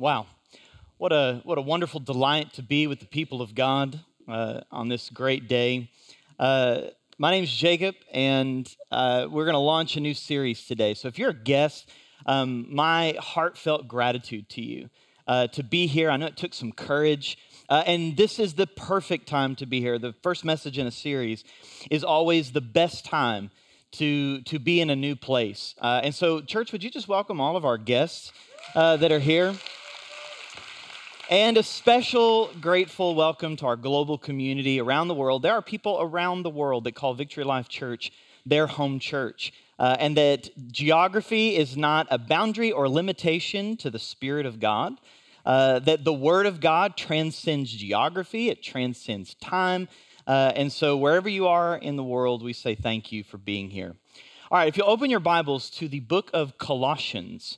Wow. What a, what a wonderful delight to be with the people of God uh, on this great day. Uh, my name is Jacob, and uh, we're going to launch a new series today. So if you're a guest, um, my heartfelt gratitude to you uh, to be here. I know it took some courage. Uh, and this is the perfect time to be here. The first message in a series is always the best time to, to be in a new place. Uh, and so, church, would you just welcome all of our guests that are here? And a special grateful welcome to our global community around the world. There are people around the world that call Victory Life Church their home church, uh, and that geography is not a boundary or limitation to the Spirit of God. Uh, that the Word of God transcends geography, it transcends time. Uh, and so, wherever you are in the world, we say thank you for being here. All right, if you open your Bibles to the book of Colossians,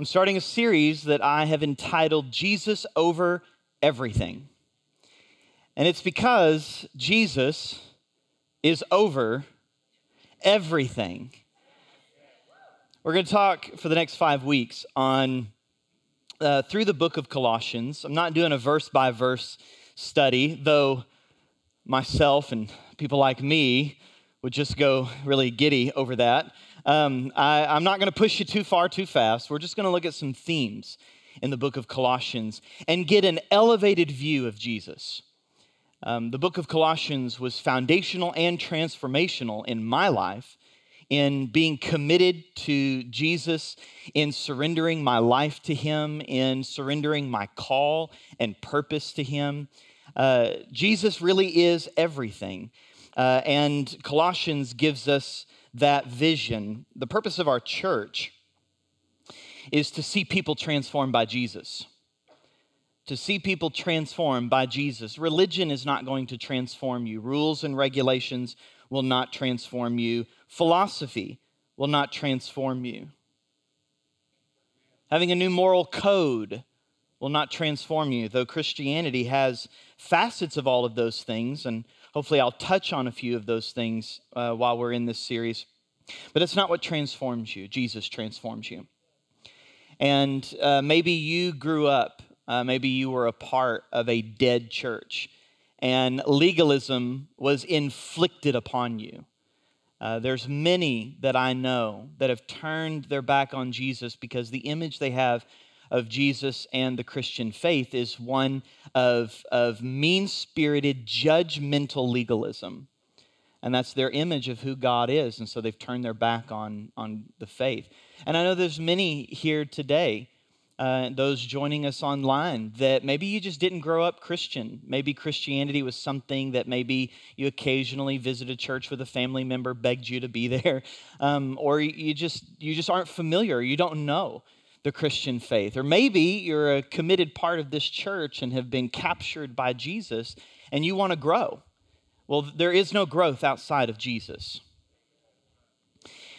I'm starting a series that I have entitled Jesus Over Everything. And it's because Jesus is over everything. We're going to talk for the next five weeks on uh, through the book of Colossians. I'm not doing a verse by verse study, though myself and people like me would just go really giddy over that. Um, I, I'm not going to push you too far too fast. We're just going to look at some themes in the book of Colossians and get an elevated view of Jesus. Um, the book of Colossians was foundational and transformational in my life in being committed to Jesus, in surrendering my life to Him, in surrendering my call and purpose to Him. Uh, Jesus really is everything. Uh, and Colossians gives us that vision, the purpose of our church is to see people transformed by Jesus. To see people transformed by Jesus. Religion is not going to transform you, rules and regulations will not transform you, philosophy will not transform you. Having a new moral code will not transform you, though Christianity has facets of all of those things, and Hopefully, I'll touch on a few of those things uh, while we're in this series. But it's not what transforms you, Jesus transforms you. And uh, maybe you grew up, uh, maybe you were a part of a dead church, and legalism was inflicted upon you. Uh, there's many that I know that have turned their back on Jesus because the image they have of Jesus and the Christian faith is one of, of mean spirited, judgmental legalism. And that's their image of who God is. And so they've turned their back on, on the faith. And I know there's many here today, uh, those joining us online, that maybe you just didn't grow up Christian. Maybe Christianity was something that maybe you occasionally visited church with a family member, begged you to be there, um, or you just you just aren't familiar. You don't know the Christian faith. Or maybe you're a committed part of this church and have been captured by Jesus and you want to grow. Well, there is no growth outside of Jesus.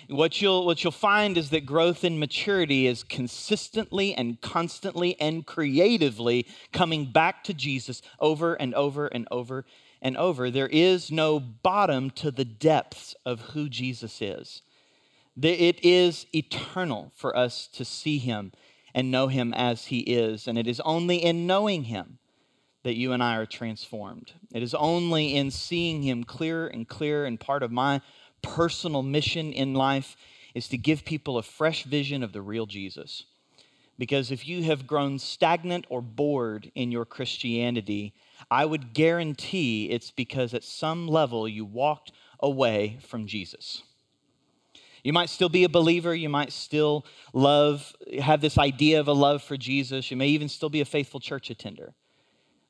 What you'll, what you'll find is that growth and maturity is consistently and constantly and creatively coming back to Jesus over and over and over and over. There is no bottom to the depths of who Jesus is. It is eternal for us to see him and know him as he is. And it is only in knowing him that you and I are transformed. It is only in seeing him clearer and clearer. And part of my personal mission in life is to give people a fresh vision of the real Jesus. Because if you have grown stagnant or bored in your Christianity, I would guarantee it's because at some level you walked away from Jesus. You might still be a believer. You might still love, have this idea of a love for Jesus. You may even still be a faithful church attender.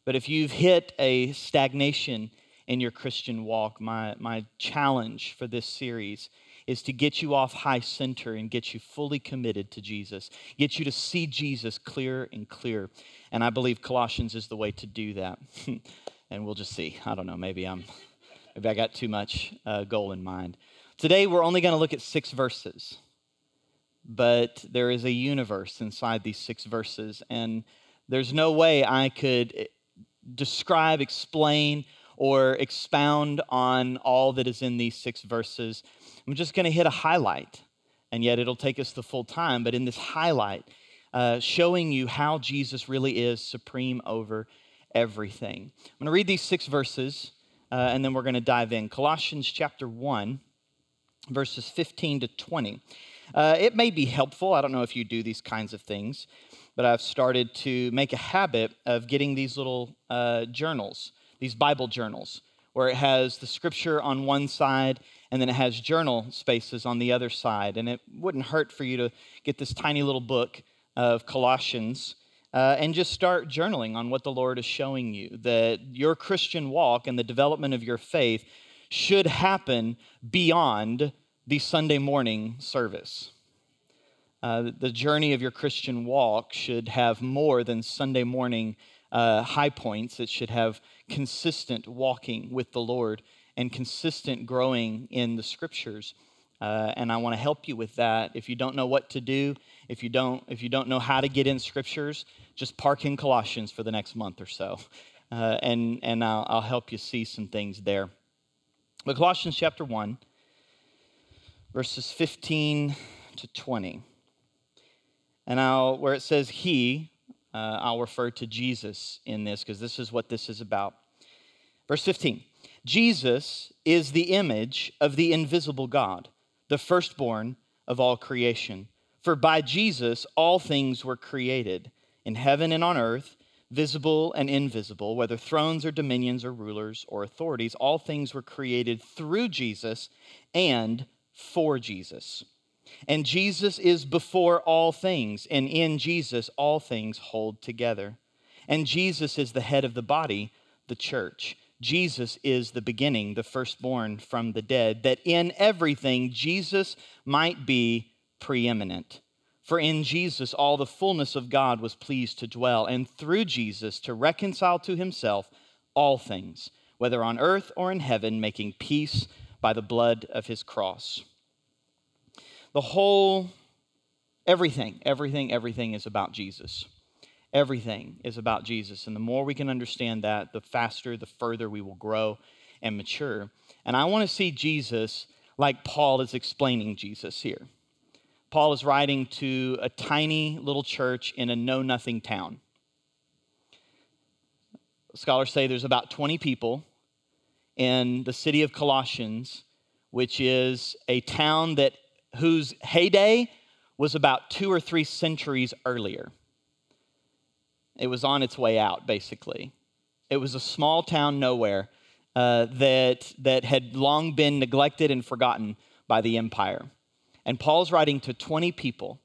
But if you've hit a stagnation in your Christian walk, my, my challenge for this series is to get you off high center and get you fully committed to Jesus, get you to see Jesus clearer and clearer. And I believe Colossians is the way to do that. and we'll just see. I don't know. Maybe I'm, maybe I got too much uh, goal in mind. Today, we're only going to look at six verses, but there is a universe inside these six verses, and there's no way I could eh, describe, explain, or expound on all that is in these six verses. I'm just going to hit a highlight, and yet it'll take us the full time. But in this highlight, uh, showing you how Jesus really is supreme over everything. I'm going to read these six verses, uh, and then we're going to dive in. Colossians chapter 1, verses 15 to 20. Uh, it may be helpful. I don't know if you do these kinds of things, but I've started to make a habit of getting these little uh, journals, these Bible journals, where it has the scripture on one side and then it has journal spaces on the other side. And it wouldn't hurt for you to get this tiny little book of Colossians uh, and just start journaling on what the Lord is showing you. That your Christian walk and the development of your faith should happen beyond the Sunday morning service. Uh, the journey of your Christian walk should have more than Sunday morning uh, high points. It should have consistent walking with the Lord and consistent growing in the scriptures. Uh, and I want to help you with that. If you don't know what to do, if you don't, if you don't know how to get in scriptures, just park in Colossians for the next month or so, uh, and and I'll, I'll help you see some things there. But Colossians chapter one, verses fifteen to twenty, and I'll where it says He, uh, I'll refer to Jesus in this because this is what this is about. Verse fifteen. Jesus is the image of the invisible God, the firstborn of all creation. For by Jesus all things were created, in heaven and on earth, visible and invisible, whether thrones or dominions or rulers or authorities, all things were created through Jesus and for Jesus. And Jesus is before all things, and in Jesus all things hold together. And Jesus is the head of the body, the church. Jesus is the beginning, the firstborn from the dead, that in everything Jesus might be preeminent. For in Jesus all the fullness of God was pleased to dwell, and through Jesus to reconcile to himself all things, whether on earth or in heaven, making peace by the blood of his cross. The whole, everything, everything, everything is about Jesus. Everything is about Jesus. And the more we can understand that, the faster, the further we will grow and mature. And I want to see Jesus like Paul is explaining Jesus here. Paul is writing to a tiny little church in a know nothing town. Scholars say there's about 20 people in the city of Colossians, which is a town that whose heyday was about two or three centuries earlier. It was on its way out, basically. It was a small town nowhere uh, that, that had long been neglected and forgotten by the empire. And Paul's writing to 20 people,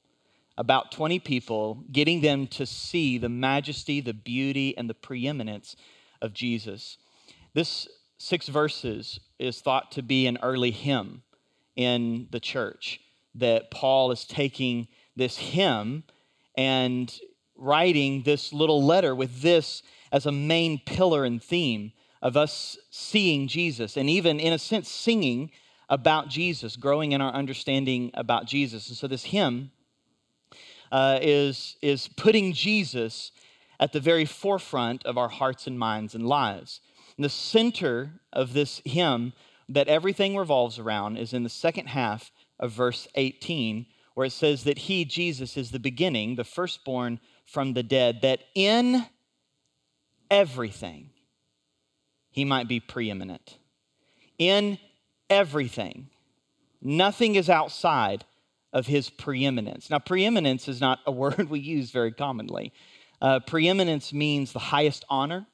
about 20 people, getting them to see the majesty, the beauty, and the preeminence of Jesus. This six verses is thought to be an early hymn in the church that Paul is taking this hymn and writing this little letter with this as a main pillar and theme of us seeing Jesus and even, in a sense, singing about Jesus, growing in our understanding about Jesus. And so this hymn uh, is, is putting Jesus at the very forefront of our hearts and minds and lives. And the center of this hymn that everything revolves around is in the second half of verse 18, where it says that He, Jesus, is the beginning, the firstborn from the dead, that in everything he might be preeminent. In everything. Nothing is outside of his preeminence. Now, preeminence is not a word we use very commonly. Uh, preeminence means the highest honor,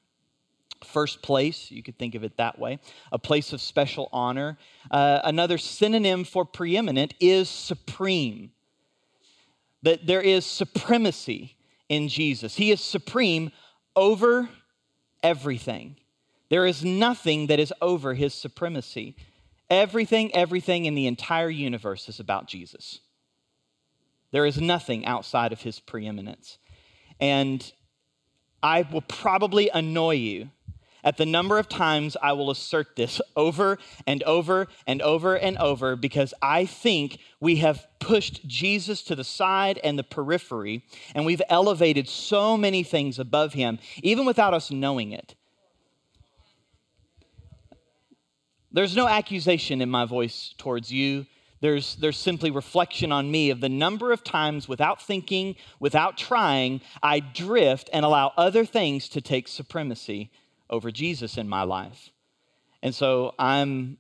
first place, you could think of it that way, a place of special honor. Uh, another synonym for preeminent is supreme, that there is supremacy in Jesus. He is supreme over everything. There is nothing that is over his supremacy. Everything, everything in the entire universe is about Jesus. There is nothing outside of his preeminence. And I will probably annoy you at the number of times I will assert this over and over and over and over because I think we have pushed Jesus to the side and the periphery, and we've elevated so many things above him, even without us knowing it. There's no accusation in my voice towards you There's, there's simply reflection on me of the number of times without thinking, without trying, I drift and allow other things to take supremacy over Jesus in my life. And so I'm,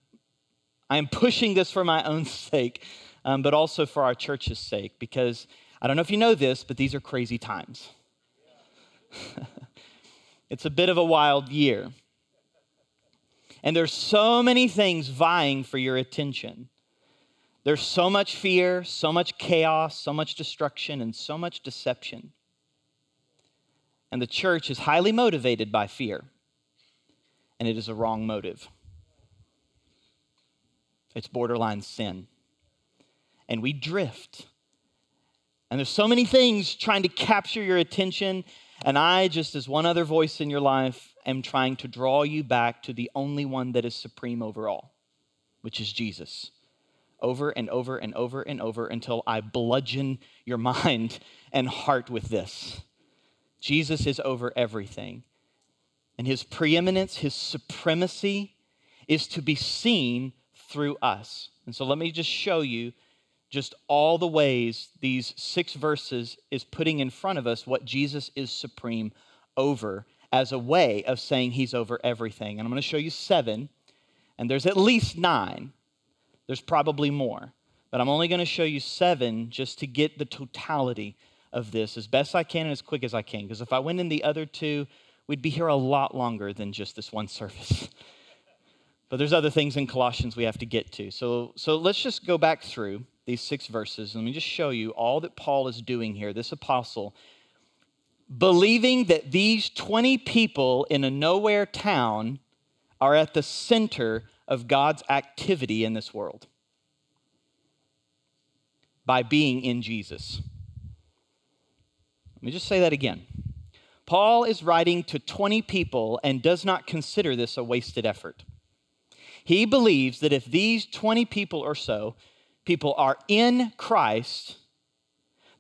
I'm pushing this for my own sake, um, but also for our church's sake, because I don't know if you know this, but these are crazy times. it's a bit of a wild year. And there's so many things vying for your attention. There's so much fear, so much chaos, so much destruction, and so much deception. And the church is highly motivated by fear, and it is a wrong motive. It's borderline sin. And we drift. And there's so many things trying to capture your attention. And I, just as one other voice in your life, am trying to draw you back to the only one that is supreme over all, which is Jesus over and over and over and over until I bludgeon your mind and heart with this. Jesus is over everything. And his preeminence, his supremacy is to be seen through us. And so let me just show you just all the ways these six verses is putting in front of us what Jesus is supreme over as a way of saying he's over everything. And I'm going to show you seven, and there's at least nine. There's probably more, but I'm only going to show you seven just to get the totality of this as best I can and as quick as I can. Because if I went in the other two, we'd be here a lot longer than just this one service. but there's other things in Colossians we have to get to. So, so let's just go back through these six verses. Let me just show you all that Paul is doing here, this apostle, believing that these 20 people in a nowhere town are at the center of God's activity in this world by being in Jesus. Let me just say that again. Paul is writing to 20 people and does not consider this a wasted effort. He believes that if these 20 people or so people are in Christ,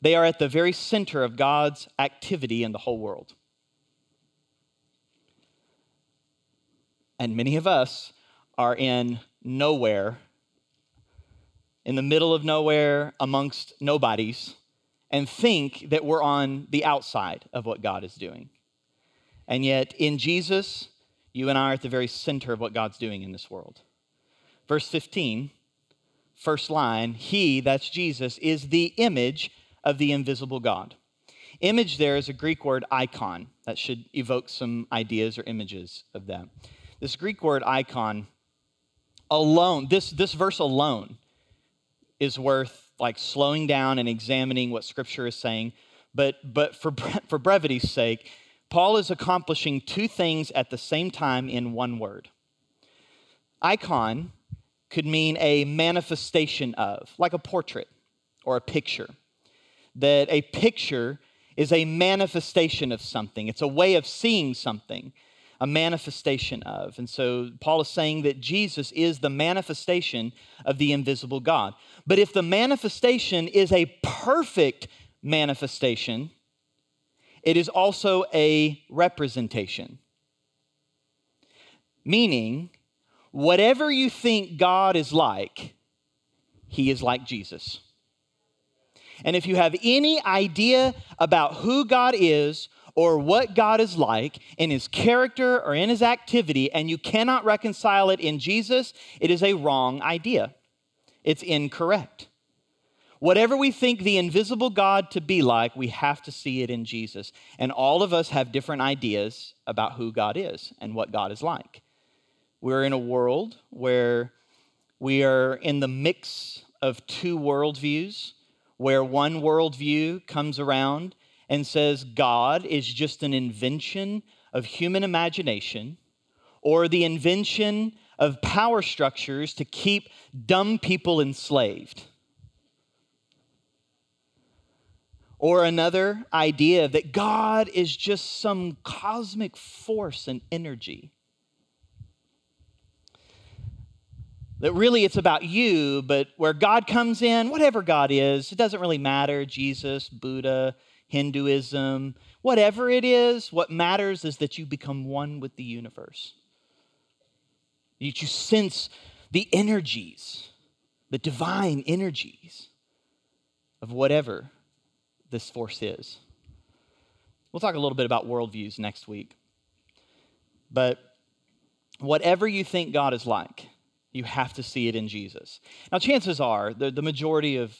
they are at the very center of God's activity in the whole world. And many of us are in nowhere, in the middle of nowhere, amongst nobodies, and think that we're on the outside of what God is doing. And yet, in Jesus, you and I are at the very center of what God's doing in this world. Verse 15, first line, He, that's Jesus, is the image of the invisible God. Image there is a Greek word icon. That should evoke some ideas or images of that. This Greek word icon alone, this, this verse alone is worth like slowing down and examining what Scripture is saying. But, but for, for brevity's sake, Paul is accomplishing two things at the same time in one word. Icon could mean a manifestation of, like a portrait or a picture. That a picture is a manifestation of something, it's a way of seeing something a manifestation of. And so Paul is saying that Jesus is the manifestation of the invisible God. But if the manifestation is a perfect manifestation, it is also a representation. Meaning, whatever you think God is like, he is like Jesus. And if you have any idea about who God is or what God is like in his character or in his activity, and you cannot reconcile it in Jesus, it is a wrong idea. It's incorrect. Whatever we think the invisible God to be like, we have to see it in Jesus. And all of us have different ideas about who God is and what God is like. We're in a world where we are in the mix of two worldviews, where one worldview comes around and says God is just an invention of human imagination or the invention of power structures to keep dumb people enslaved. Or another idea that God is just some cosmic force and energy. That really it's about you, but where God comes in, whatever God is, it doesn't really matter Jesus, Buddha, Hinduism, whatever it is, what matters is that you become one with the universe. That you sense the energies the divine energies of whatever this force is. We'll talk a little bit about worldviews next week. But whatever you think God is like, you have to see it in Jesus. Now, chances are the, the majority of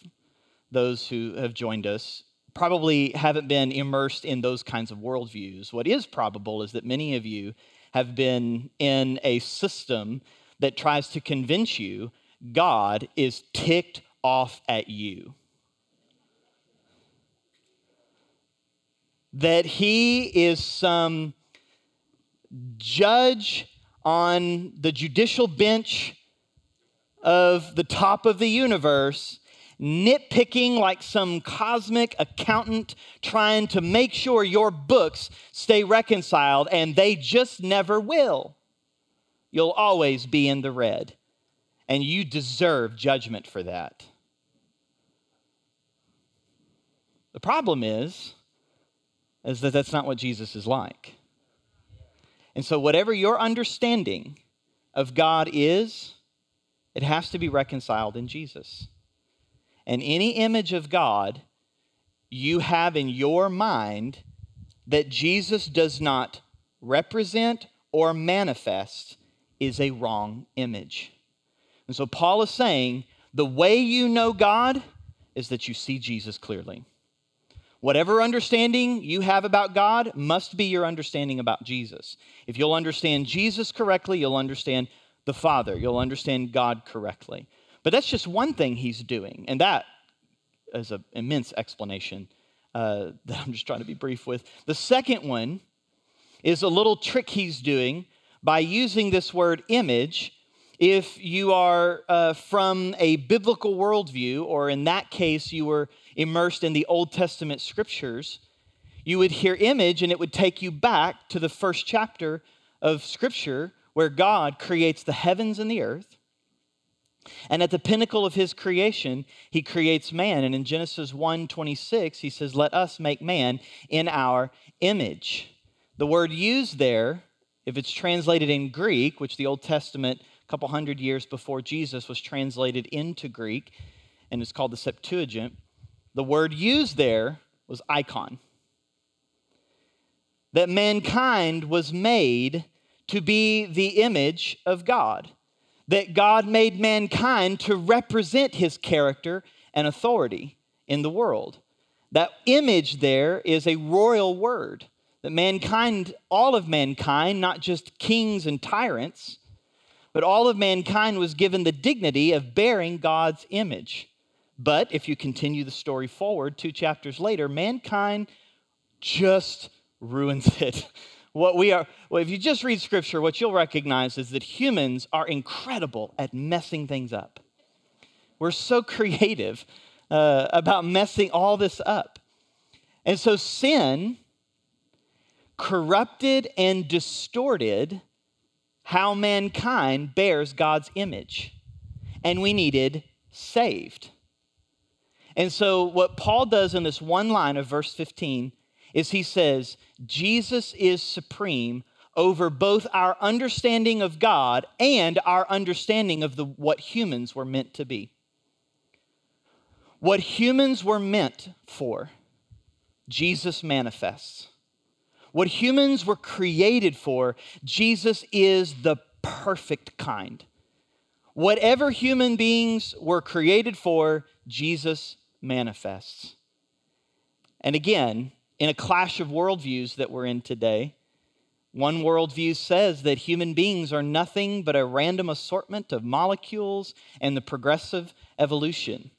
those who have joined us probably haven't been immersed in those kinds of worldviews. What is probable is that many of you have been in a system that tries to convince you God is ticked off at you. That he is some judge on the judicial bench of the top of the universe, nitpicking like some cosmic accountant trying to make sure your books stay reconciled, and they just never will. You'll always be in the red, and you deserve judgment for that. The problem is, is that that's not what Jesus is like. And so, whatever your understanding of God is, it has to be reconciled in Jesus. And any image of God you have in your mind that Jesus does not represent or manifest is a wrong image. And so Paul is saying the way you know God is that you see Jesus clearly. Whatever understanding you have about God must be your understanding about Jesus. If you'll understand Jesus correctly, you'll understand the Father. You'll understand God correctly. But that's just one thing he's doing, and that is an immense explanation uh, that I'm just trying to be brief with. The second one is a little trick he's doing by using this word image. If you are uh, from a biblical worldview, or in that case, you were immersed in the Old Testament scriptures, you would hear image and it would take you back to the first chapter of Scripture where God creates the heavens and the earth. And at the pinnacle of his creation, he creates man. And in Genesis 1 26, he says, Let us make man in our image. The word used there, if it's translated in Greek, which the Old Testament, a couple hundred years before Jesus, was translated into Greek, and it's called the Septuagint, the word used there was icon. That mankind was made to be the image of God, that God made mankind to represent his character and authority in the world. That image there is a royal word, that mankind, all of mankind, not just kings and tyrants, but all of mankind was given the dignity of bearing God's image. But if you continue the story forward, two chapters later, mankind just ruins it what we are, well, if you just read scripture, what you'll recognize is that humans are incredible at messing things up. We're so creative uh, about messing all this up. And so sin corrupted and distorted how mankind bears God's image. And we needed saved. And so, what Paul does in this one line of verse 15 is he says, Jesus is supreme over both our understanding of God and our understanding of the, what humans were meant to be. What humans were meant for, Jesus manifests. What humans were created for, Jesus is the perfect kind. Whatever human beings were created for, Jesus manifests. And again, in a clash of worldviews that we're in today. One worldview says that human beings are nothing but a random assortment of molecules and the progressive evolution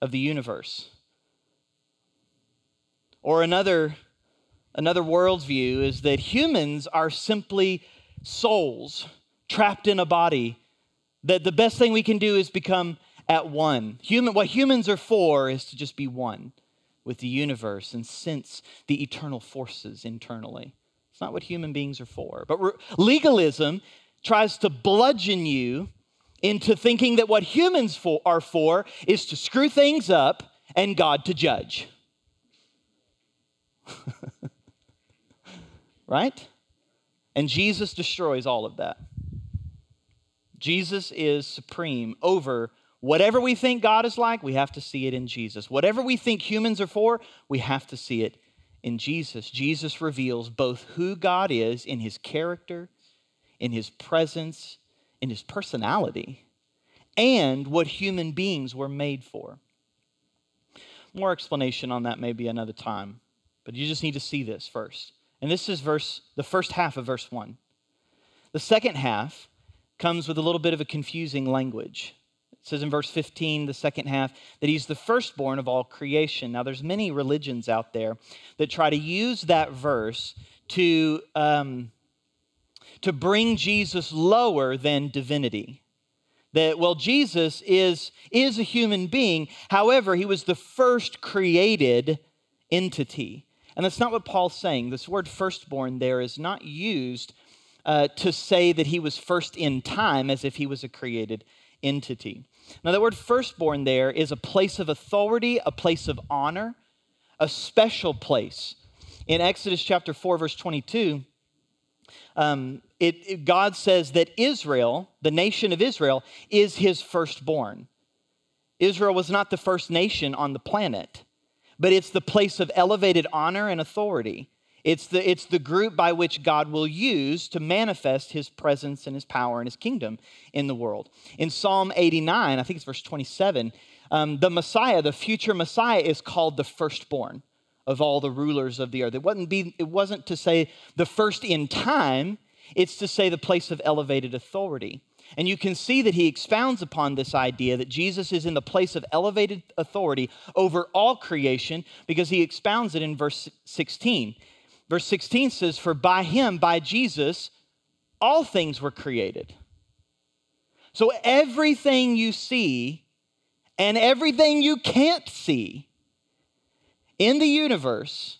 of the universe. Or another, another worldview is that humans are simply souls trapped in a body, that the best thing we can do is become at one. Human, what humans are for is to just be one with the universe and sense the eternal forces internally. It's not what human beings are for. But re- legalism tries to bludgeon you into thinking that what humans for, are for is to screw things up and God to judge. right? And Jesus destroys all of that. Jesus is supreme over Whatever we think God is like, we have to see it in Jesus. Whatever we think humans are for, we have to see it in Jesus. Jesus reveals both who God is in his character, in his presence, in his personality, and what human beings were made for. More explanation on that maybe another time, but you just need to see this first. And this is verse the first half of verse 1. The second half comes with a little bit of a confusing language. It says in verse 15, the second half, that he's the firstborn of all creation. Now, there's many religions out there that try to use that verse to, um, to bring Jesus lower than divinity. That, well, Jesus is, is a human being. However, he was the first created entity. And that's not what Paul's saying. This word firstborn there is not used uh, to say that he was first in time as if he was a created entity. Now, that word firstborn there is a place of authority, a place of honor, a special place. In Exodus chapter 4, verse 22, um, it, it, God says that Israel, the nation of Israel, is his firstborn. Israel was not the first nation on the planet, but it's the place of elevated honor and authority. It's the, it's the group by which God will use to manifest his presence and his power and his kingdom in the world. In Psalm 89, I think it's verse 27, um, the Messiah, the future Messiah, is called the firstborn of all the rulers of the earth. It wasn't, be, it wasn't to say the first in time, it's to say the place of elevated authority. And you can see that he expounds upon this idea that Jesus is in the place of elevated authority over all creation because he expounds it in verse 16. Verse 16 says, For by him, by Jesus, all things were created. So everything you see and everything you can't see in the universe,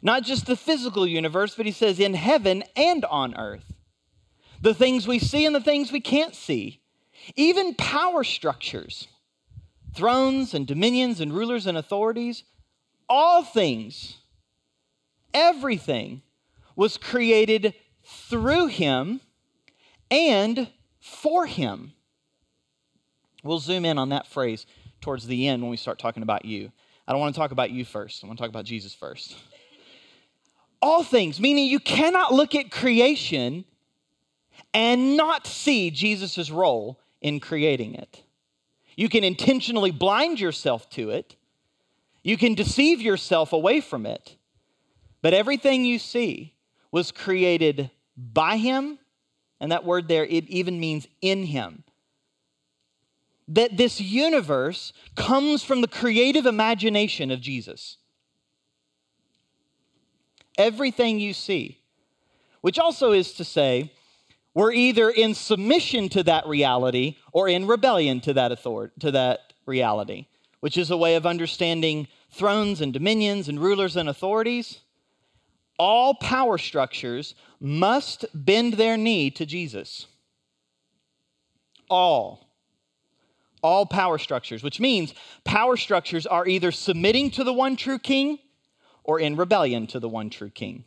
not just the physical universe, but he says in heaven and on earth, the things we see and the things we can't see, even power structures, thrones and dominions and rulers and authorities, all things everything was created through him and for him. We'll zoom in on that phrase towards the end when we start talking about you. I don't want to talk about you first, I want to talk about Jesus first. All things, meaning you cannot look at creation and not see Jesus' role in creating it. You can intentionally blind yourself to it. You can deceive yourself away from it. But everything you see was created by him, and that word there, it even means in him. That this universe comes from the creative imagination of Jesus. Everything you see, which also is to say, we're either in submission to that reality or in rebellion to that authority, to that reality, which is a way of understanding thrones and dominions and rulers and authorities all power structures must bend their knee to Jesus. All. All power structures, which means power structures are either submitting to the one true king or in rebellion to the one true king.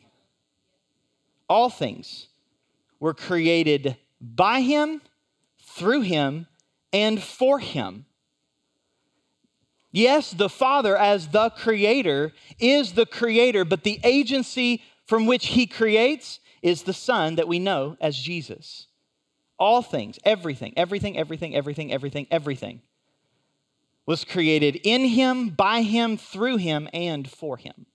All things were created by him, through him, and for him. Yes, the Father, as the creator, is the creator, but the agency from which he creates is the Son that we know as Jesus. All things, everything, everything, everything, everything, everything, everything was created in him, by him, through him, and for him.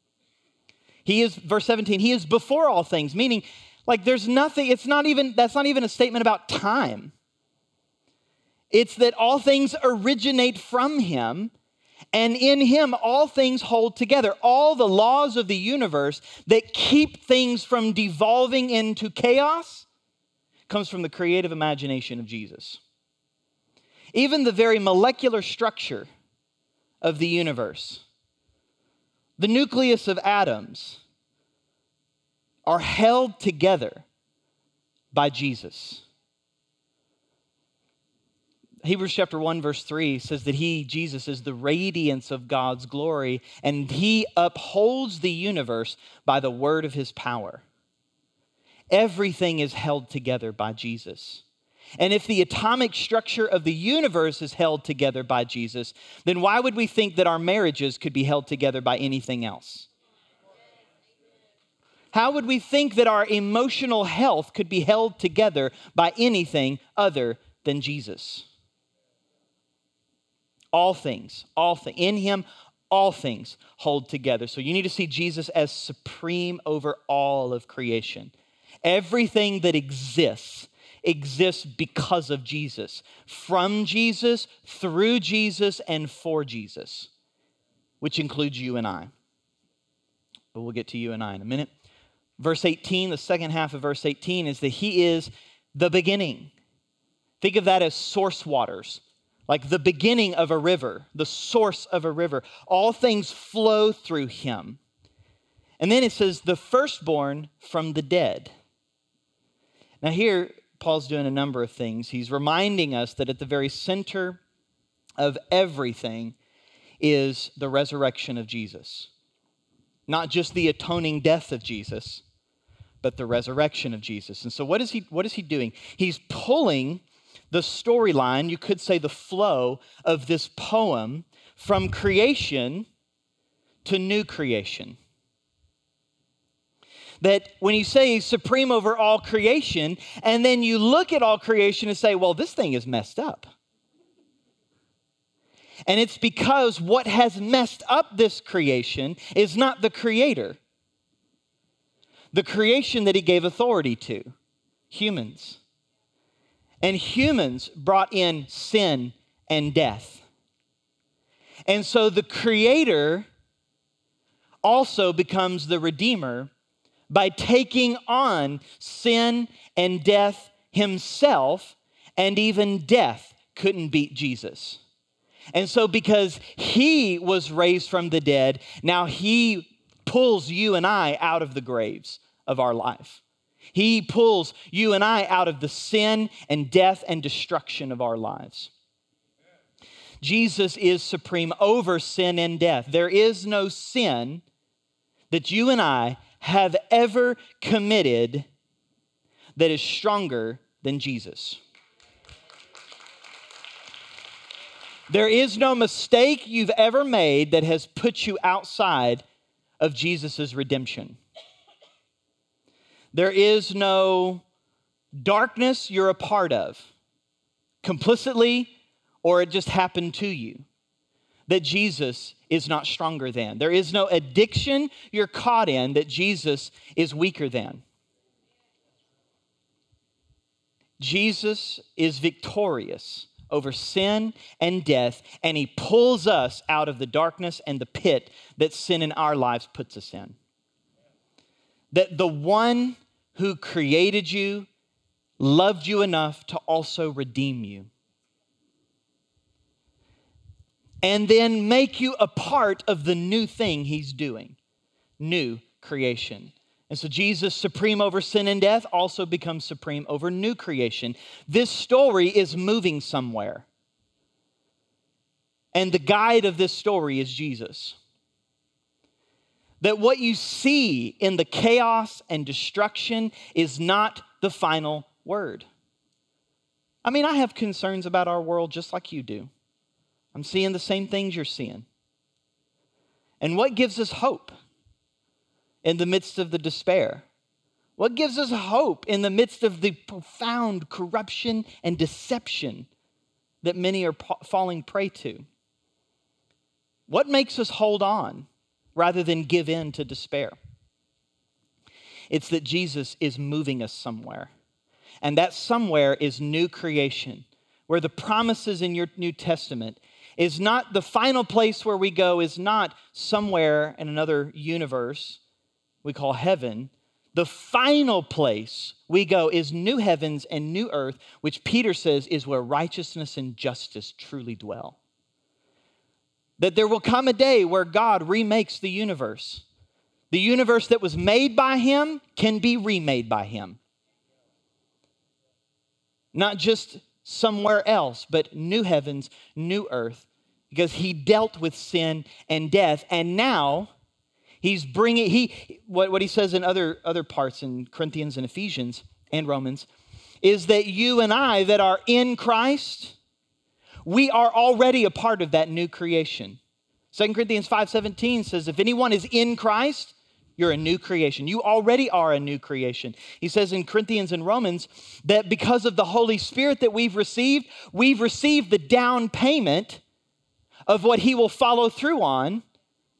He is, verse 17, he is before all things, meaning like there's nothing, it's not even, that's not even a statement about time. It's that all things originate from him and in him, all things hold together. All the laws of the universe that keep things from devolving into chaos comes from the creative imagination of Jesus. Even the very molecular structure of the universe, the nucleus of atoms, are held together by Jesus. Hebrews chapter 1, verse 3 says that he, Jesus, is the radiance of God's glory, and he upholds the universe by the word of his power. Everything is held together by Jesus. And if the atomic structure of the universe is held together by Jesus, then why would we think that our marriages could be held together by anything else? How would we think that our emotional health could be held together by anything other than Jesus? All things, all things, in Him, all things hold together. So you need to see Jesus as supreme over all of creation. Everything that exists exists because of Jesus, from Jesus, through Jesus, and for Jesus, which includes you and I. But we'll get to you and I in a minute. Verse 18, the second half of verse 18 is that He is the beginning. Think of that as source waters, like the beginning of a river, the source of a river. All things flow through Him. And then it says, the firstborn from the dead. Now, here, Paul's doing a number of things. He's reminding us that at the very center of everything is the resurrection of Jesus. Not just the atoning death of Jesus, but the resurrection of Jesus. And so what is he what is he doing? He's pulling the storyline, you could say the flow of this poem from creation to new creation that when you say he's supreme over all creation, and then you look at all creation and say, well, this thing is messed up. And it's because what has messed up this creation is not the creator, the creation that he gave authority to humans. And humans brought in sin and death. And so the creator also becomes the redeemer by taking on sin and death himself, and even death couldn't beat Jesus. And so, because he was raised from the dead, now he pulls you and I out of the graves of our life. He pulls you and I out of the sin and death and destruction of our lives. Jesus is supreme over sin and death. There is no sin that you and I have ever committed that is stronger than Jesus. There is no mistake you've ever made that has put you outside of Jesus' redemption. There is no darkness you're a part of, complicitly, or it just happened to you, that Jesus is not stronger than. There is no addiction you're caught in that Jesus is weaker than. Jesus is victorious over sin and death, and he pulls us out of the darkness and the pit that sin in our lives puts us in. That the one who created you loved you enough to also redeem you and then make you a part of the new thing he's doing new creation. And so Jesus, supreme over sin and death, also becomes supreme over new creation. This story is moving somewhere. And the guide of this story is Jesus. That what you see in the chaos and destruction is not the final word. I mean, I have concerns about our world just like you do. I'm seeing the same things you're seeing. And what gives us hope in the midst of the despair? What gives us hope in the midst of the profound corruption and deception that many are falling prey to? What makes us hold on rather than give in to despair? It's that Jesus is moving us somewhere. And that somewhere is new creation, where the promises in your New Testament is not the final place where we go, is not somewhere in another universe we call heaven. The final place we go is new heavens and new earth, which Peter says is where righteousness and justice truly dwell. That there will come a day where God remakes the universe. The universe that was made by Him can be remade by Him. Not just somewhere else, but new heavens, new earth, because he dealt with sin and death. And now he's bringing, he, what, what he says in other, other parts in Corinthians and Ephesians and Romans, is that you and I that are in Christ, we are already a part of that new creation. 2 Corinthians 5:17 says if anyone is in Christ, you're a new creation. You already are a new creation. He says in Corinthians and Romans that because of the Holy Spirit that we've received, we've received the down payment of what he will follow through on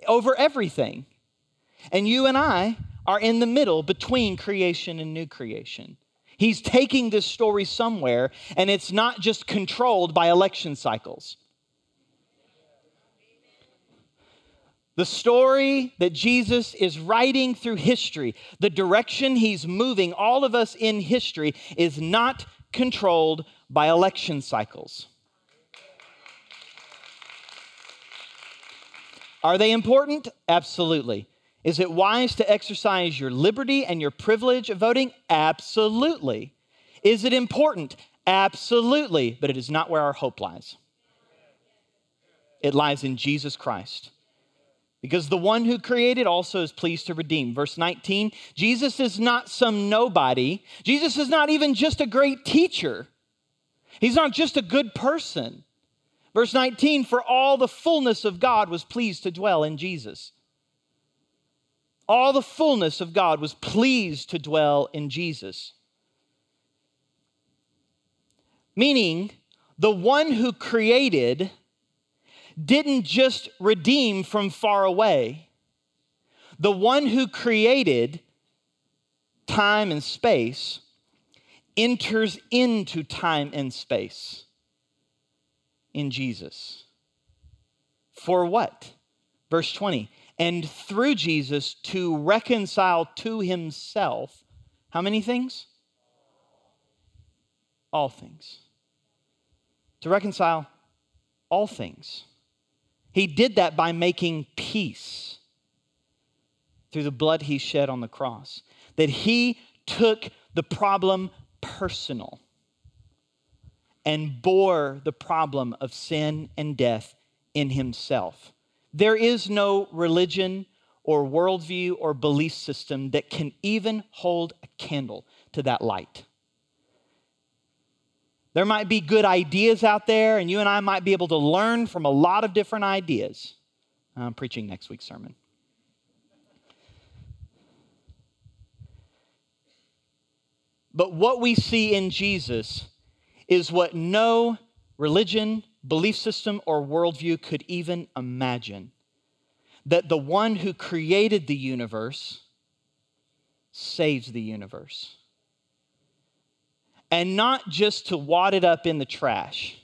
over everything. And you and I are in the middle between creation and new creation. He's taking this story somewhere, and it's not just controlled by election cycles. The story that Jesus is writing through history, the direction he's moving all of us in history, is not controlled by election cycles. Are they important? Absolutely. Is it wise to exercise your liberty and your privilege of voting? Absolutely. Is it important? Absolutely. But it is not where our hope lies. It lies in Jesus Christ. Because the one who created also is pleased to redeem. Verse 19 Jesus is not some nobody. Jesus is not even just a great teacher. He's not just a good person. Verse 19 For all the fullness of God was pleased to dwell in Jesus. All the fullness of God was pleased to dwell in Jesus. Meaning, the one who created didn't just redeem from far away. The one who created time and space enters into time and space in Jesus. For what? Verse 20 and through Jesus to reconcile to himself how many things? All things. To reconcile all things. He did that by making peace through the blood he shed on the cross. That he took the problem personal and bore the problem of sin and death in himself. There is no religion or worldview or belief system that can even hold a candle to that light. There might be good ideas out there, and you and I might be able to learn from a lot of different ideas. I'm preaching next week's sermon. But what we see in Jesus is what no religion, belief system, or worldview could even imagine that the one who created the universe saves the universe. And not just to wad it up in the trash,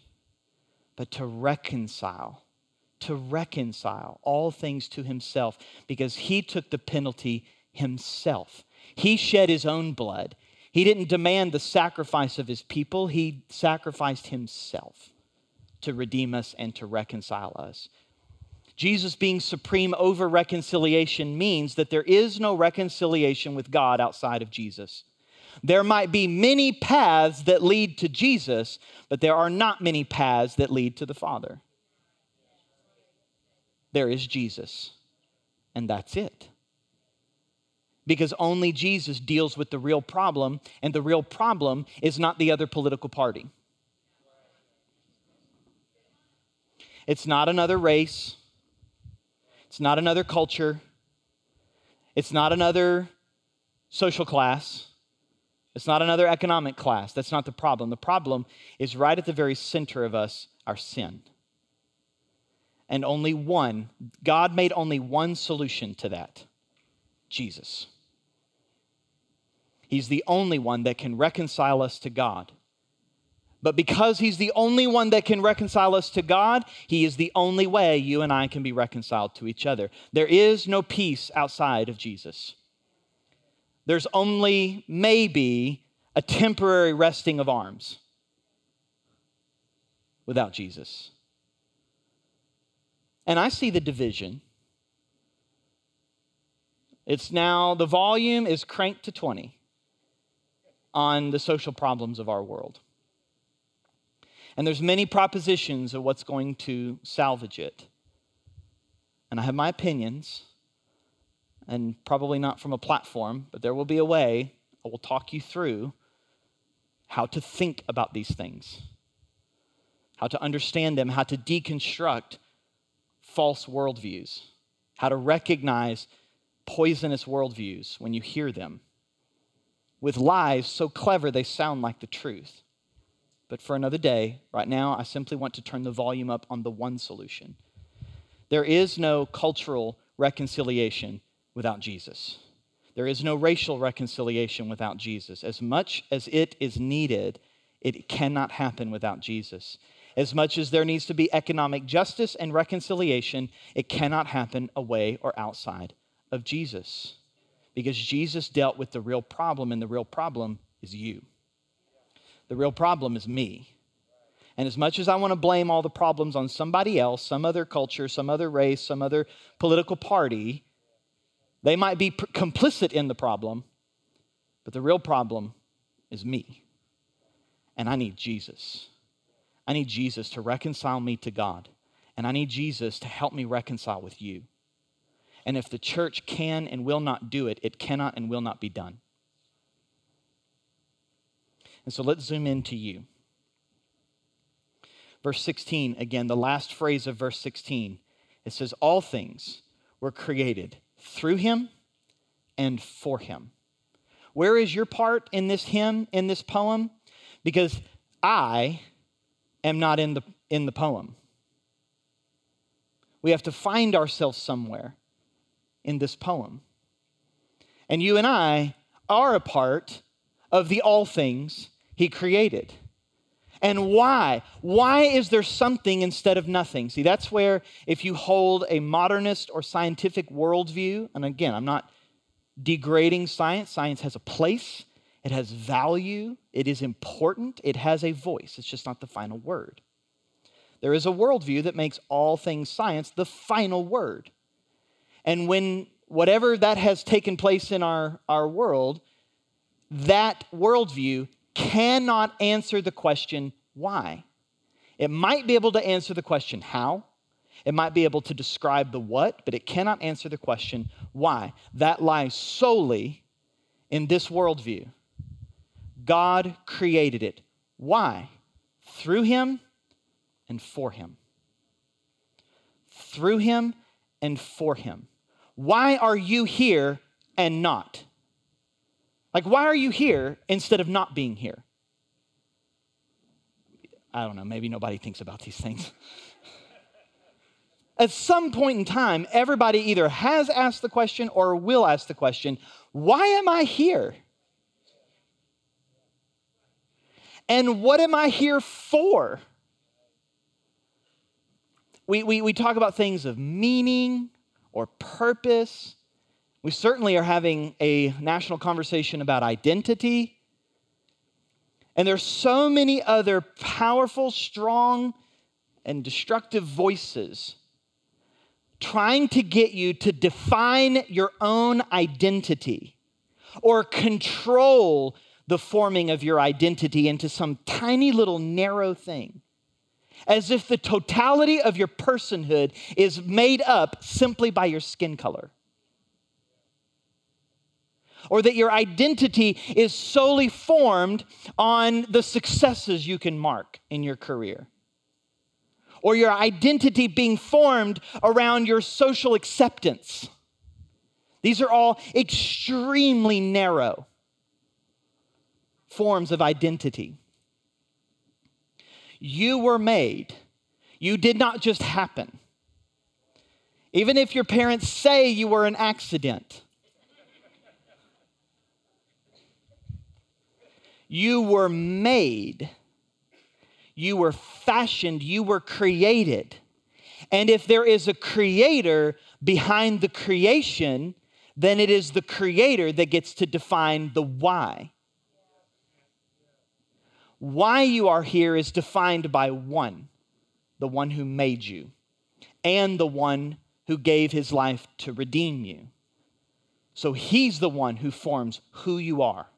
but to reconcile, to reconcile all things to himself because he took the penalty himself. He shed his own blood. He didn't demand the sacrifice of his people, he sacrificed himself to redeem us and to reconcile us. Jesus being supreme over reconciliation means that there is no reconciliation with God outside of Jesus. There might be many paths that lead to Jesus, but there are not many paths that lead to the Father. There is Jesus, and that's it. Because only Jesus deals with the real problem, and the real problem is not the other political party. It's not another race. It's not another culture. It's not another social class. It's not another economic class. That's not the problem. The problem is right at the very center of us our sin. And only one, God made only one solution to that Jesus. He's the only one that can reconcile us to God. But because he's the only one that can reconcile us to God, he is the only way you and I can be reconciled to each other. There is no peace outside of Jesus. There's only maybe a temporary resting of arms without Jesus. And I see the division. It's now, the volume is cranked to 20 on the social problems of our world. And there's many propositions of what's going to salvage it. And I have my opinions, and probably not from a platform, but there will be a way I will talk you through how to think about these things, how to understand them, how to deconstruct false worldviews, how to recognize poisonous worldviews when you hear them, with lies so clever they sound like the truth. But for another day, right now, I simply want to turn the volume up on the one solution. There is no cultural reconciliation without Jesus. There is no racial reconciliation without Jesus. As much as it is needed, it cannot happen without Jesus. As much as there needs to be economic justice and reconciliation, it cannot happen away or outside of Jesus. Because Jesus dealt with the real problem, and the real problem is you. The real problem is me. And as much as I want to blame all the problems on somebody else, some other culture, some other race, some other political party, they might be complicit in the problem, but the real problem is me. And I need Jesus. I need Jesus to reconcile me to God. And I need Jesus to help me reconcile with you. And if the church can and will not do it, it cannot and will not be done. And so let's zoom into you. Verse 16, again, the last phrase of verse 16, it says, All things were created through him and for him. Where is your part in this hymn, in this poem? Because I am not in the, in the poem. We have to find ourselves somewhere in this poem. And you and I are a part of the all things he created. And why? Why is there something instead of nothing? See, that's where if you hold a modernist or scientific worldview, and again, I'm not degrading science, science has a place, it has value, it is important, it has a voice. It's just not the final word. There is a worldview that makes all things science the final word. And when whatever that has taken place in our, our world, that worldview cannot answer the question, why? It might be able to answer the question, how? It might be able to describe the what, but it cannot answer the question, why? That lies solely in this worldview. God created it. Why? Through Him and for Him. Through Him and for Him. Why are you here and not? Like, why are you here instead of not being here? I don't know, maybe nobody thinks about these things. At some point in time, everybody either has asked the question or will ask the question why am I here? And what am I here for? We, we, we talk about things of meaning or purpose. We certainly are having a national conversation about identity. And there's so many other powerful, strong, and destructive voices trying to get you to define your own identity or control the forming of your identity into some tiny little narrow thing. As if the totality of your personhood is made up simply by your skin color or that your identity is solely formed on the successes you can mark in your career, or your identity being formed around your social acceptance. These are all extremely narrow forms of identity. You were made, you did not just happen. Even if your parents say you were an accident, You were made, you were fashioned, you were created. And if there is a creator behind the creation, then it is the creator that gets to define the why. Why you are here is defined by one, the one who made you, and the one who gave his life to redeem you. So he's the one who forms who you are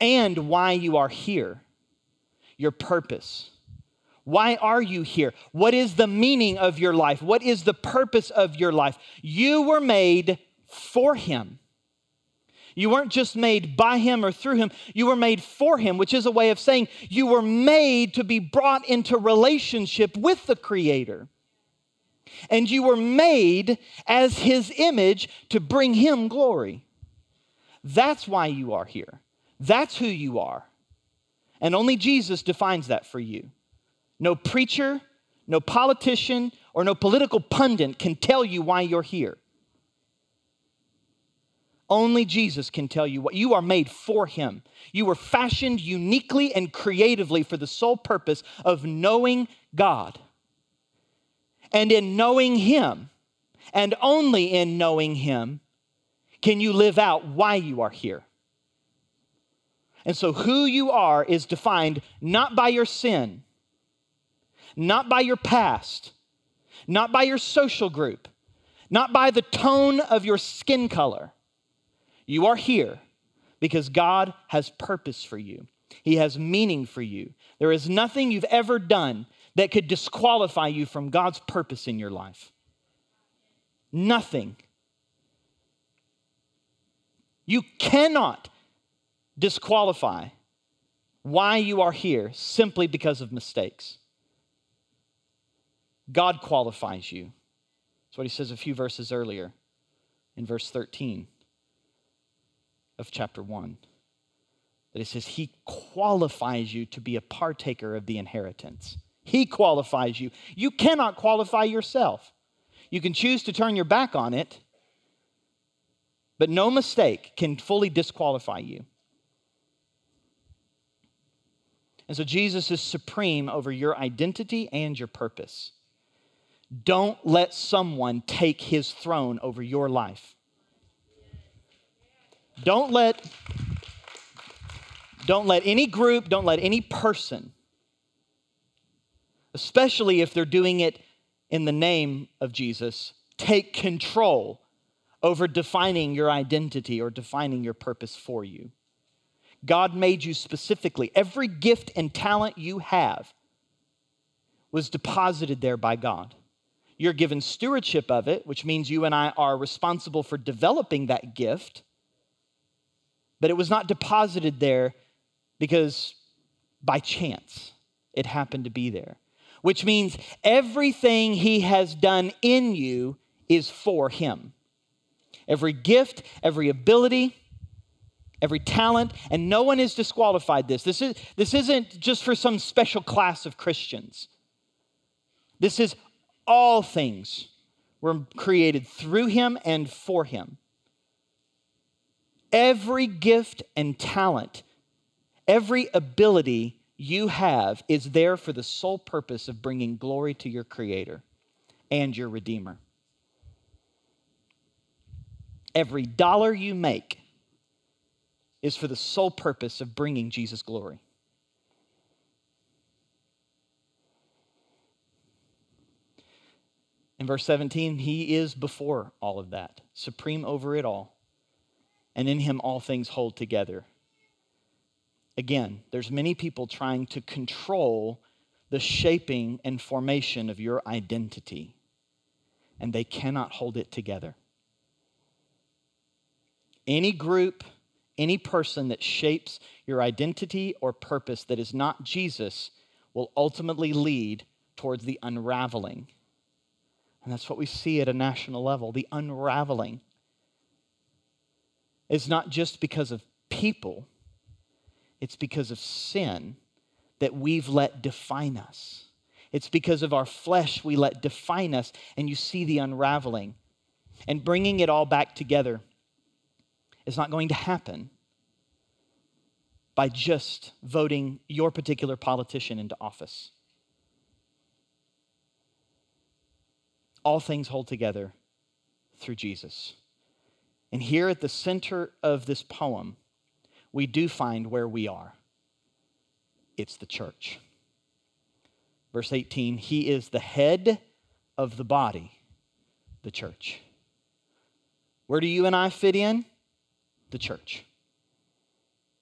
and why you are here, your purpose. Why are you here? What is the meaning of your life? What is the purpose of your life? You were made for Him. You weren't just made by him or through him, you were made for him, which is a way of saying you were made to be brought into relationship with the Creator. And you were made as his image to bring him glory. That's why you are here. That's who you are. And only Jesus defines that for you. No preacher, no politician, or no political pundit can tell you why you're here. Only Jesus can tell you what you are made for Him. You were fashioned uniquely and creatively for the sole purpose of knowing God. And in knowing Him, and only in knowing Him, can you live out why you are here. And so, who you are is defined not by your sin, not by your past, not by your social group, not by the tone of your skin color you are here because God has purpose for you, He has meaning for you. There is nothing you've ever done that could disqualify you from God's purpose in your life. Nothing. You cannot disqualify why you are here simply because of mistakes. God qualifies you. That's what he says a few verses earlier in verse 13 of chapter 1 that it says he qualifies you to be a partaker of the inheritance. He qualifies you. You cannot qualify yourself. You can choose to turn your back on it, but no mistake can fully disqualify you. And so Jesus is supreme over your identity and your purpose. Don't let someone take his throne over your life. Don't let don't let any group, don't let any person, especially if they're doing it in the name of Jesus, take control over defining your identity or defining your purpose for you. God made you specifically. Every gift and talent you have was deposited there by God. You're given stewardship of it, which means you and I are responsible for developing that gift but it was not deposited there because by chance it happened to be there. Which means everything he has done in you is for him. Every gift, every ability, every talent, and no one is disqualified this. This, is, this isn't just for some special class of Christians. This is all things were created through him and for him. Every gift and talent, every ability you have is there for the sole purpose of bringing glory to your Creator and your Redeemer. Every dollar you make is for the sole purpose of bringing Jesus glory. In verse 17, he is before all of that, supreme over it all and in him all things hold together. Again, there's many people trying to control the shaping and formation of your identity, and they cannot hold it together. Any group, any person that shapes your identity or purpose that is not Jesus will ultimately lead towards the unraveling. And that's what we see at a national level the unraveling is not just because of people, it's because of sin that we've let define us. It's because of our flesh we let define us, and you see the unraveling. And bringing it all back together is not going to happen by just voting your particular politician into office. All things hold together through Jesus. And here at the center of this poem, we do find where we are it's the church. Verse 18 He is the head of the body, the church. Where do you and I fit in? The church,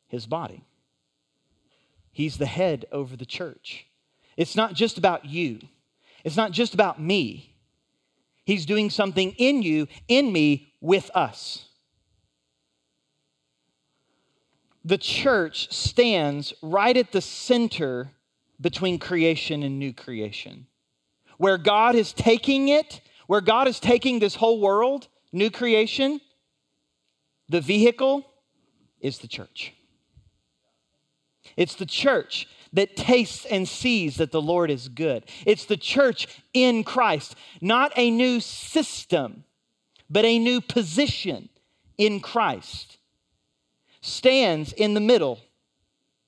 his body. He's the head over the church. It's not just about you, it's not just about me. He's doing something in you, in me, with us. the church stands right at the center between creation and new creation, where God is taking it, where God is taking this whole world, new creation, the vehicle is the church. It's the church that tastes and sees that the Lord is good. It's the church in Christ, not a new system, but a new position in Christ. Stands in the middle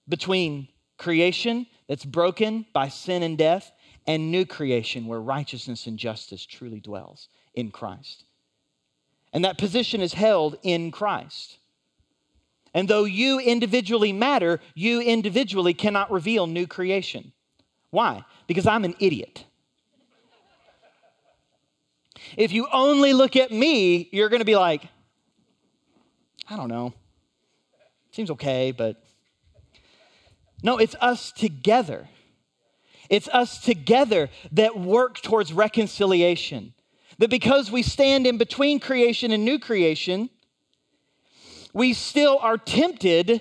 between creation that's broken by sin and death and new creation where righteousness and justice truly dwells in Christ. And that position is held in Christ. And though you individually matter, you individually cannot reveal new creation. Why? Because I'm an idiot. If you only look at me, you're going to be like, I don't know. Seems okay, but. No, it's us together. It's us together that work towards reconciliation. That because we stand in between creation and new creation, we still are tempted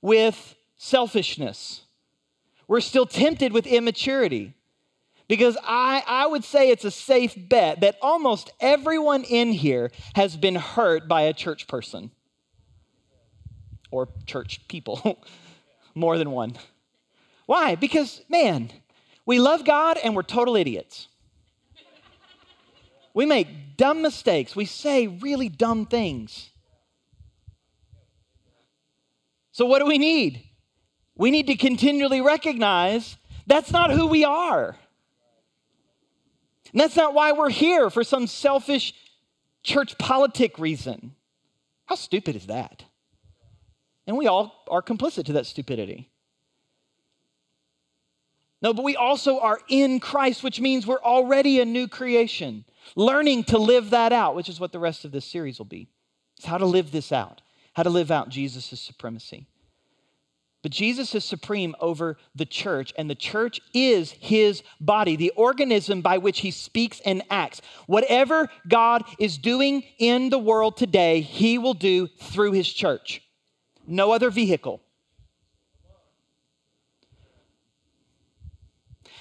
with selfishness. We're still tempted with immaturity. Because I, I would say it's a safe bet that almost everyone in here has been hurt by a church person or church people, more than one. Why? Because, man, we love God and we're total idiots. We make dumb mistakes. We say really dumb things. So, what do we need? We need to continually recognize that's not who we are. And that's not why we're here for some selfish church politic reason. How stupid is that? And we all are complicit to that stupidity. No, but we also are in Christ, which means we're already a new creation, learning to live that out, which is what the rest of this series will be. It's how to live this out how to live out Jesus' supremacy. But Jesus is supreme over the church, and the church is his body, the organism by which he speaks and acts. Whatever God is doing in the world today, he will do through his church. No other vehicle.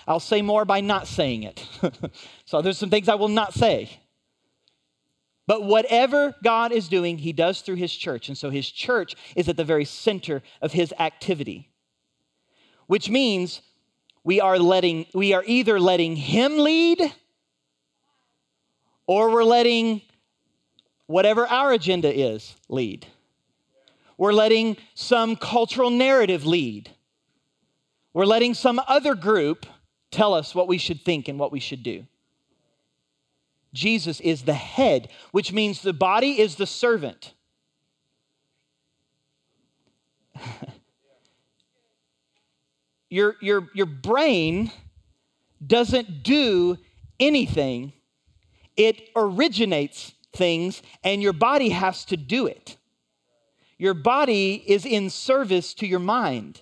I'll say more by not saying it. so there's some things I will not say. But whatever God is doing, he does through his church. And so his church is at the very center of his activity. Which means we are letting we are either letting him lead or we're letting whatever our agenda is lead. We're letting some cultural narrative lead. We're letting some other group tell us what we should think and what we should do. Jesus is the head, which means the body is the servant. your, your, your brain doesn't do anything, it originates things, and your body has to do it. Your body is in service to your mind,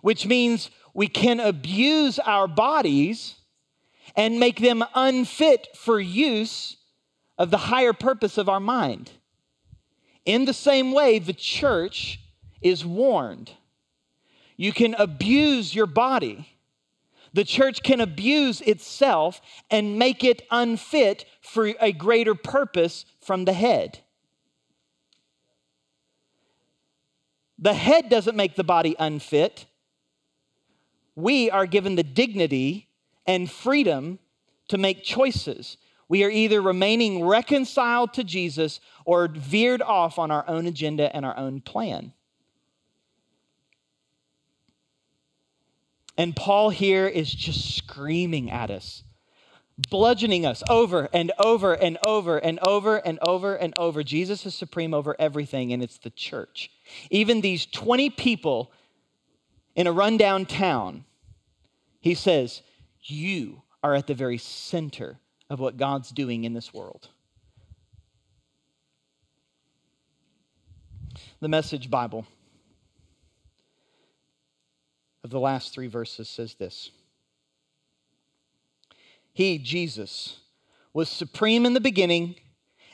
which means we can abuse our bodies and make them unfit for use of the higher purpose of our mind. In the same way, the church is warned. You can abuse your body. The church can abuse itself and make it unfit for a greater purpose from the head. The head doesn't make the body unfit. We are given the dignity and freedom to make choices. We are either remaining reconciled to Jesus or veered off on our own agenda and our own plan. And Paul here is just screaming at us, bludgeoning us over and over and over and over and over and over. Jesus is supreme over everything, and it's the church. Even these 20 people in a rundown town, he says, you are at the very center of what God's doing in this world. The Message Bible of the last three verses says this He, Jesus, was supreme in the beginning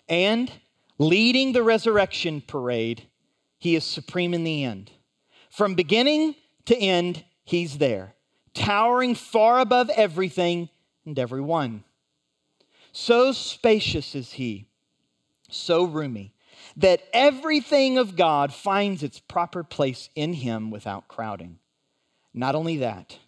and leading the resurrection parade, He is supreme in the end. From beginning to end, He's there, towering far above everything and everyone. So spacious is He, so roomy, that everything of God finds its proper place in Him without crowding. Not only that,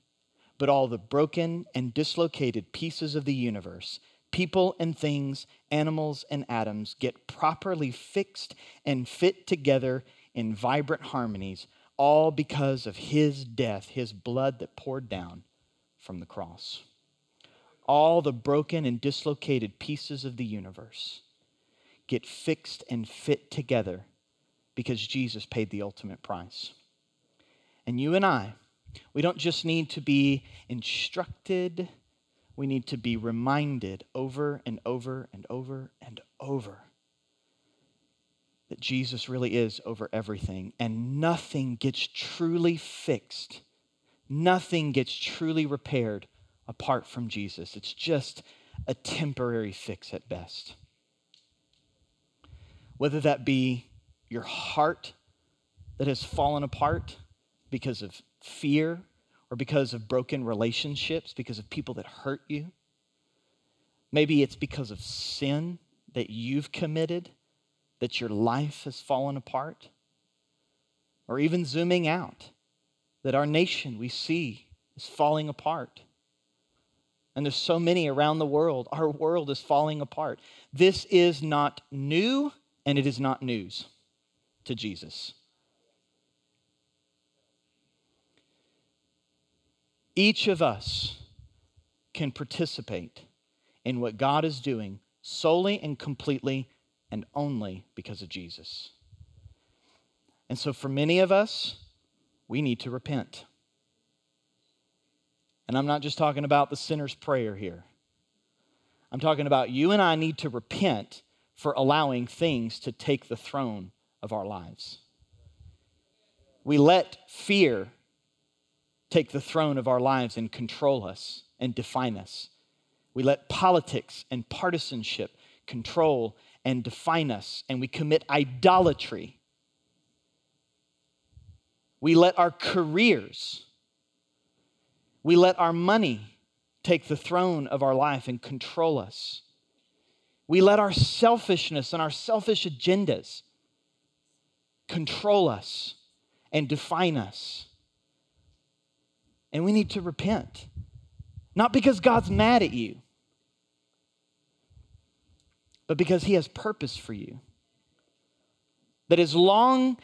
but all the broken and dislocated pieces of the universe, people and things, animals and atoms, get properly fixed and fit together in vibrant harmonies, all because of his death, his blood that poured down from the cross. All the broken and dislocated pieces of the universe get fixed and fit together because Jesus paid the ultimate price. And you and I, we don't just need to be instructed, we need to be reminded over and over and over and over that Jesus really is over everything, and nothing gets truly fixed, nothing gets truly repaired apart from Jesus. It's just a temporary fix at best. Whether that be your heart that has fallen apart because of fear or because of broken relationships, because of people that hurt you. Maybe it's because of sin that you've committed, that your life has fallen apart. Or even zooming out, that our nation we see is falling apart. And there's so many around the world. Our world is falling apart. This is not new, and it is not news to Jesus. Each of us can participate in what God is doing solely and completely and only because of Jesus. And so, for many of us, we need to repent. And I'm not just talking about the sinner's prayer here. I'm talking about you and I need to repent for allowing things to take the throne of our lives. We let fear take the throne of our lives and control us and define us. We let politics and partisanship control and define us, and we commit idolatry. We let our careers, we let our money take the throne of our life and control us. We let our selfishness and our selfish agendas control us and define us and we need to repent. Not because God's mad at you, but because He has purpose for you. That as long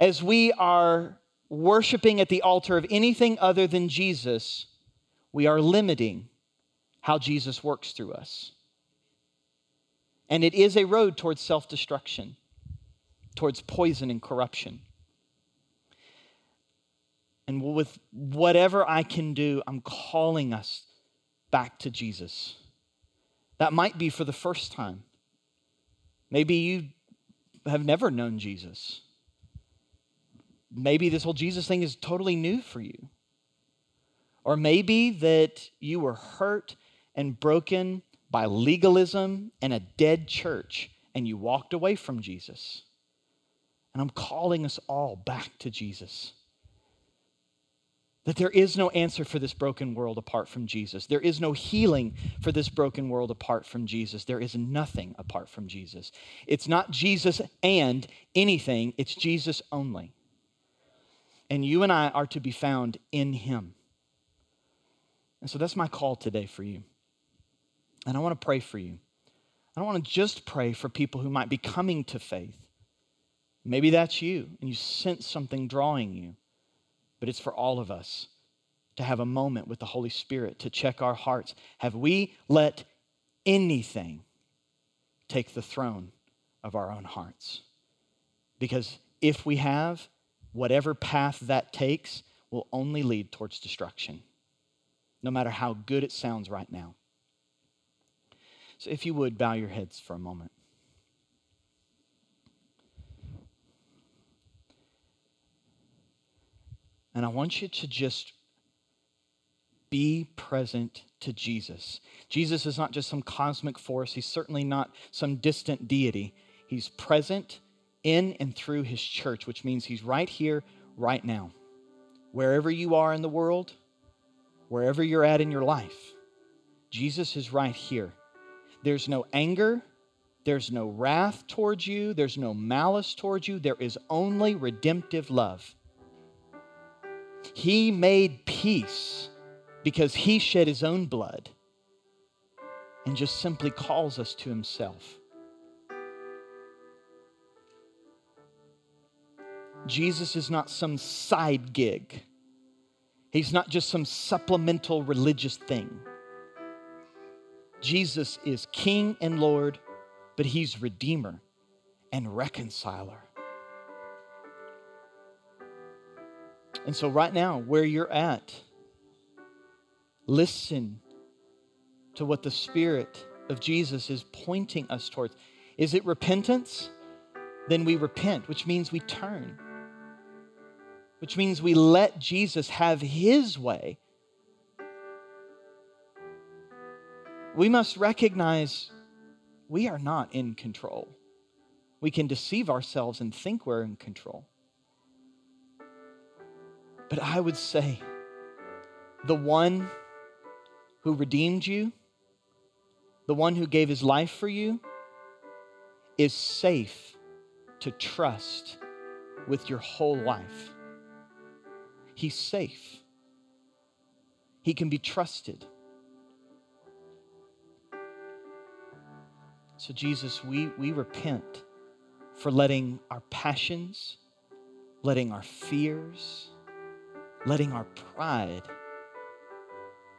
as we are worshiping at the altar of anything other than Jesus, we are limiting how Jesus works through us. And it is a road towards self destruction, towards poison and corruption. And with whatever I can do, I'm calling us back to Jesus. That might be for the first time. Maybe you have never known Jesus. Maybe this whole Jesus thing is totally new for you. Or maybe that you were hurt and broken by legalism and a dead church and you walked away from Jesus. And I'm calling us all back to Jesus. That there is no answer for this broken world apart from Jesus. There is no healing for this broken world apart from Jesus. There is nothing apart from Jesus. It's not Jesus and anything, it's Jesus only. And you and I are to be found in Him. And so that's my call today for you. And I want to pray for you. I don't want to just pray for people who might be coming to faith. Maybe that's you, and you sense something drawing you but it's for all of us to have a moment with the Holy Spirit to check our hearts. Have we let anything take the throne of our own hearts? Because if we have, whatever path that takes will only lead towards destruction, no matter how good it sounds right now. So, if you would, bow your heads for a moment. And I want you to just be present to Jesus. Jesus is not just some cosmic force, he's certainly not some distant deity. He's present in and through his church, which means he's right here, right now. Wherever you are in the world, wherever you're at in your life, Jesus is right here. There's no anger, there's no wrath towards you, there's no malice towards you, there is only redemptive love. He made peace because he shed his own blood and just simply calls us to himself. Jesus is not some side gig. He's not just some supplemental religious thing. Jesus is King and Lord, but He's Redeemer and Reconciler. And so, right now, where you're at, listen to what the Spirit of Jesus is pointing us towards. Is it repentance? Then we repent, which means we turn, which means we let Jesus have His way. We must recognize we are not in control. We can deceive ourselves and think we're in control. But I would say the one who redeemed you, the one who gave his life for you, is safe to trust with your whole life. He's safe, he can be trusted. So, Jesus, we, we repent for letting our passions, letting our fears, letting our pride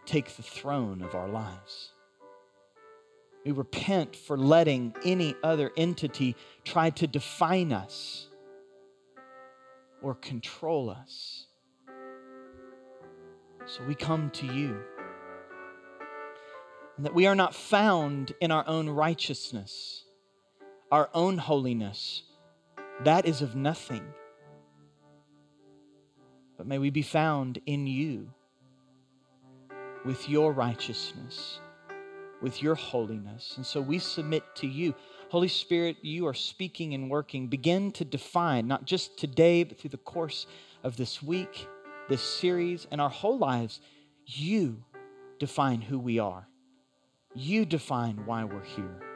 take the throne of our lives. We repent for letting any other entity try to define us or control us. So we come to you. And that we are not found in our own righteousness, our own holiness. That is of nothing. But may we be found in you with your righteousness, with your holiness. And so we submit to you. Holy Spirit, you are speaking and working. Begin to define, not just today, but through the course of this week, this series, and our whole lives. You define who we are. You define why we're here.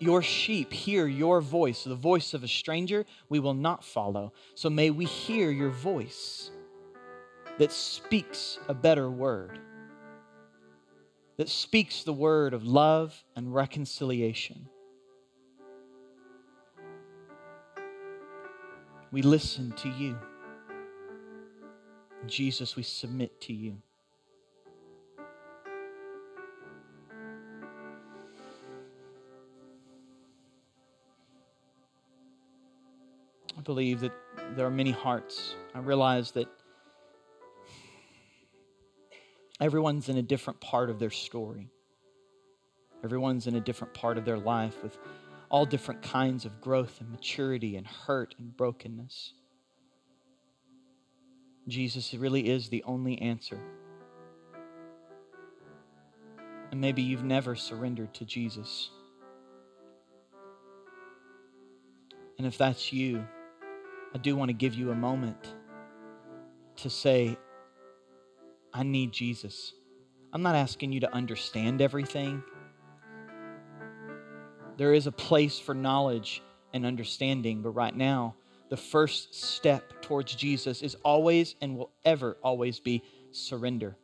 Your sheep hear your voice, the voice of a stranger we will not follow. So may we hear your voice that speaks a better word, that speaks the word of love and reconciliation. We listen to you. Jesus, we submit to you. Believe that there are many hearts. I realize that everyone's in a different part of their story. Everyone's in a different part of their life with all different kinds of growth and maturity and hurt and brokenness. Jesus really is the only answer. And maybe you've never surrendered to Jesus. And if that's you, I do want to give you a moment to say, I need Jesus. I'm not asking you to understand everything. There is a place for knowledge and understanding, but right now, the first step towards Jesus is always and will ever always be surrender.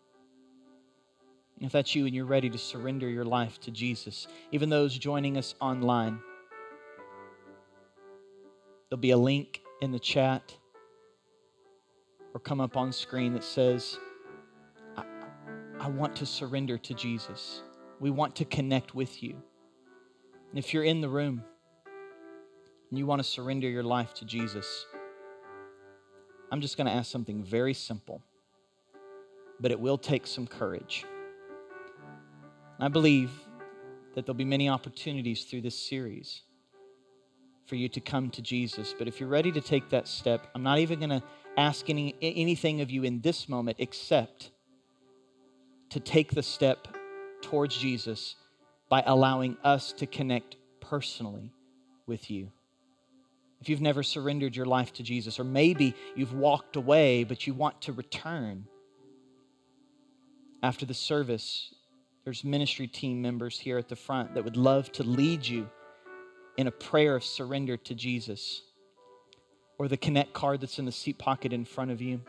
And if that's you and you're ready to surrender your life to Jesus, even those joining us online, there'll be a link in the chat or come up on screen that says, I, I want to surrender to Jesus. We want to connect with you. And if you're in the room and you want to surrender your life to Jesus, I'm just going to ask something very simple, but it will take some courage. I believe that there'll be many opportunities through this series for you to come to Jesus. But if you're ready to take that step, I'm not even going to ask any, anything of you in this moment except to take the step towards Jesus by allowing us to connect personally with you. If you've never surrendered your life to Jesus, or maybe you've walked away but you want to return, after the service, there's ministry team members here at the front that would love to lead you in a prayer of surrender to Jesus. Or the connect card that's in the seat pocket in front of you.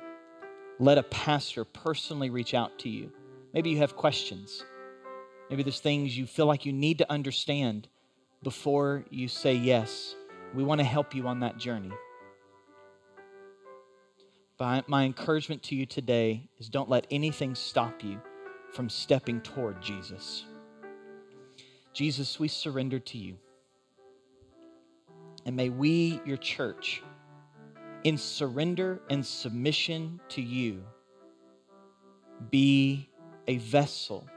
Let a pastor personally reach out to you. Maybe you have questions. Maybe there's things you feel like you need to understand before you say yes. We want to help you on that journey. But my encouragement to you today is don't let anything stop you from stepping toward Jesus. Jesus, we surrender to you. And may we, your church, in surrender and submission to you, be a vessel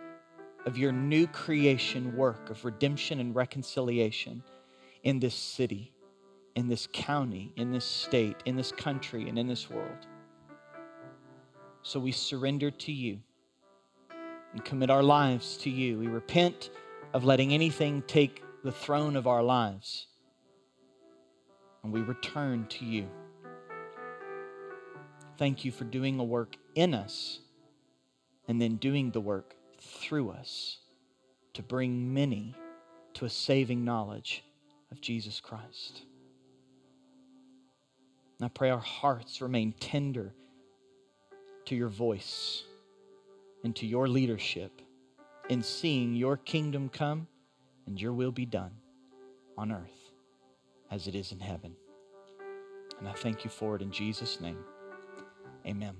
of your new creation work of redemption and reconciliation in this city, in this county, in this state, in this country, and in this world. So we surrender to you and commit our lives to you. We repent of letting anything take the throne of our lives. And we return to you. Thank you for doing a work in us and then doing the work through us to bring many to a saving knowledge of Jesus Christ. And I pray our hearts remain tender to your voice and to your leadership in seeing your kingdom come and your will be done on earth as it is in heaven. And I thank you for it in Jesus' name. Amen.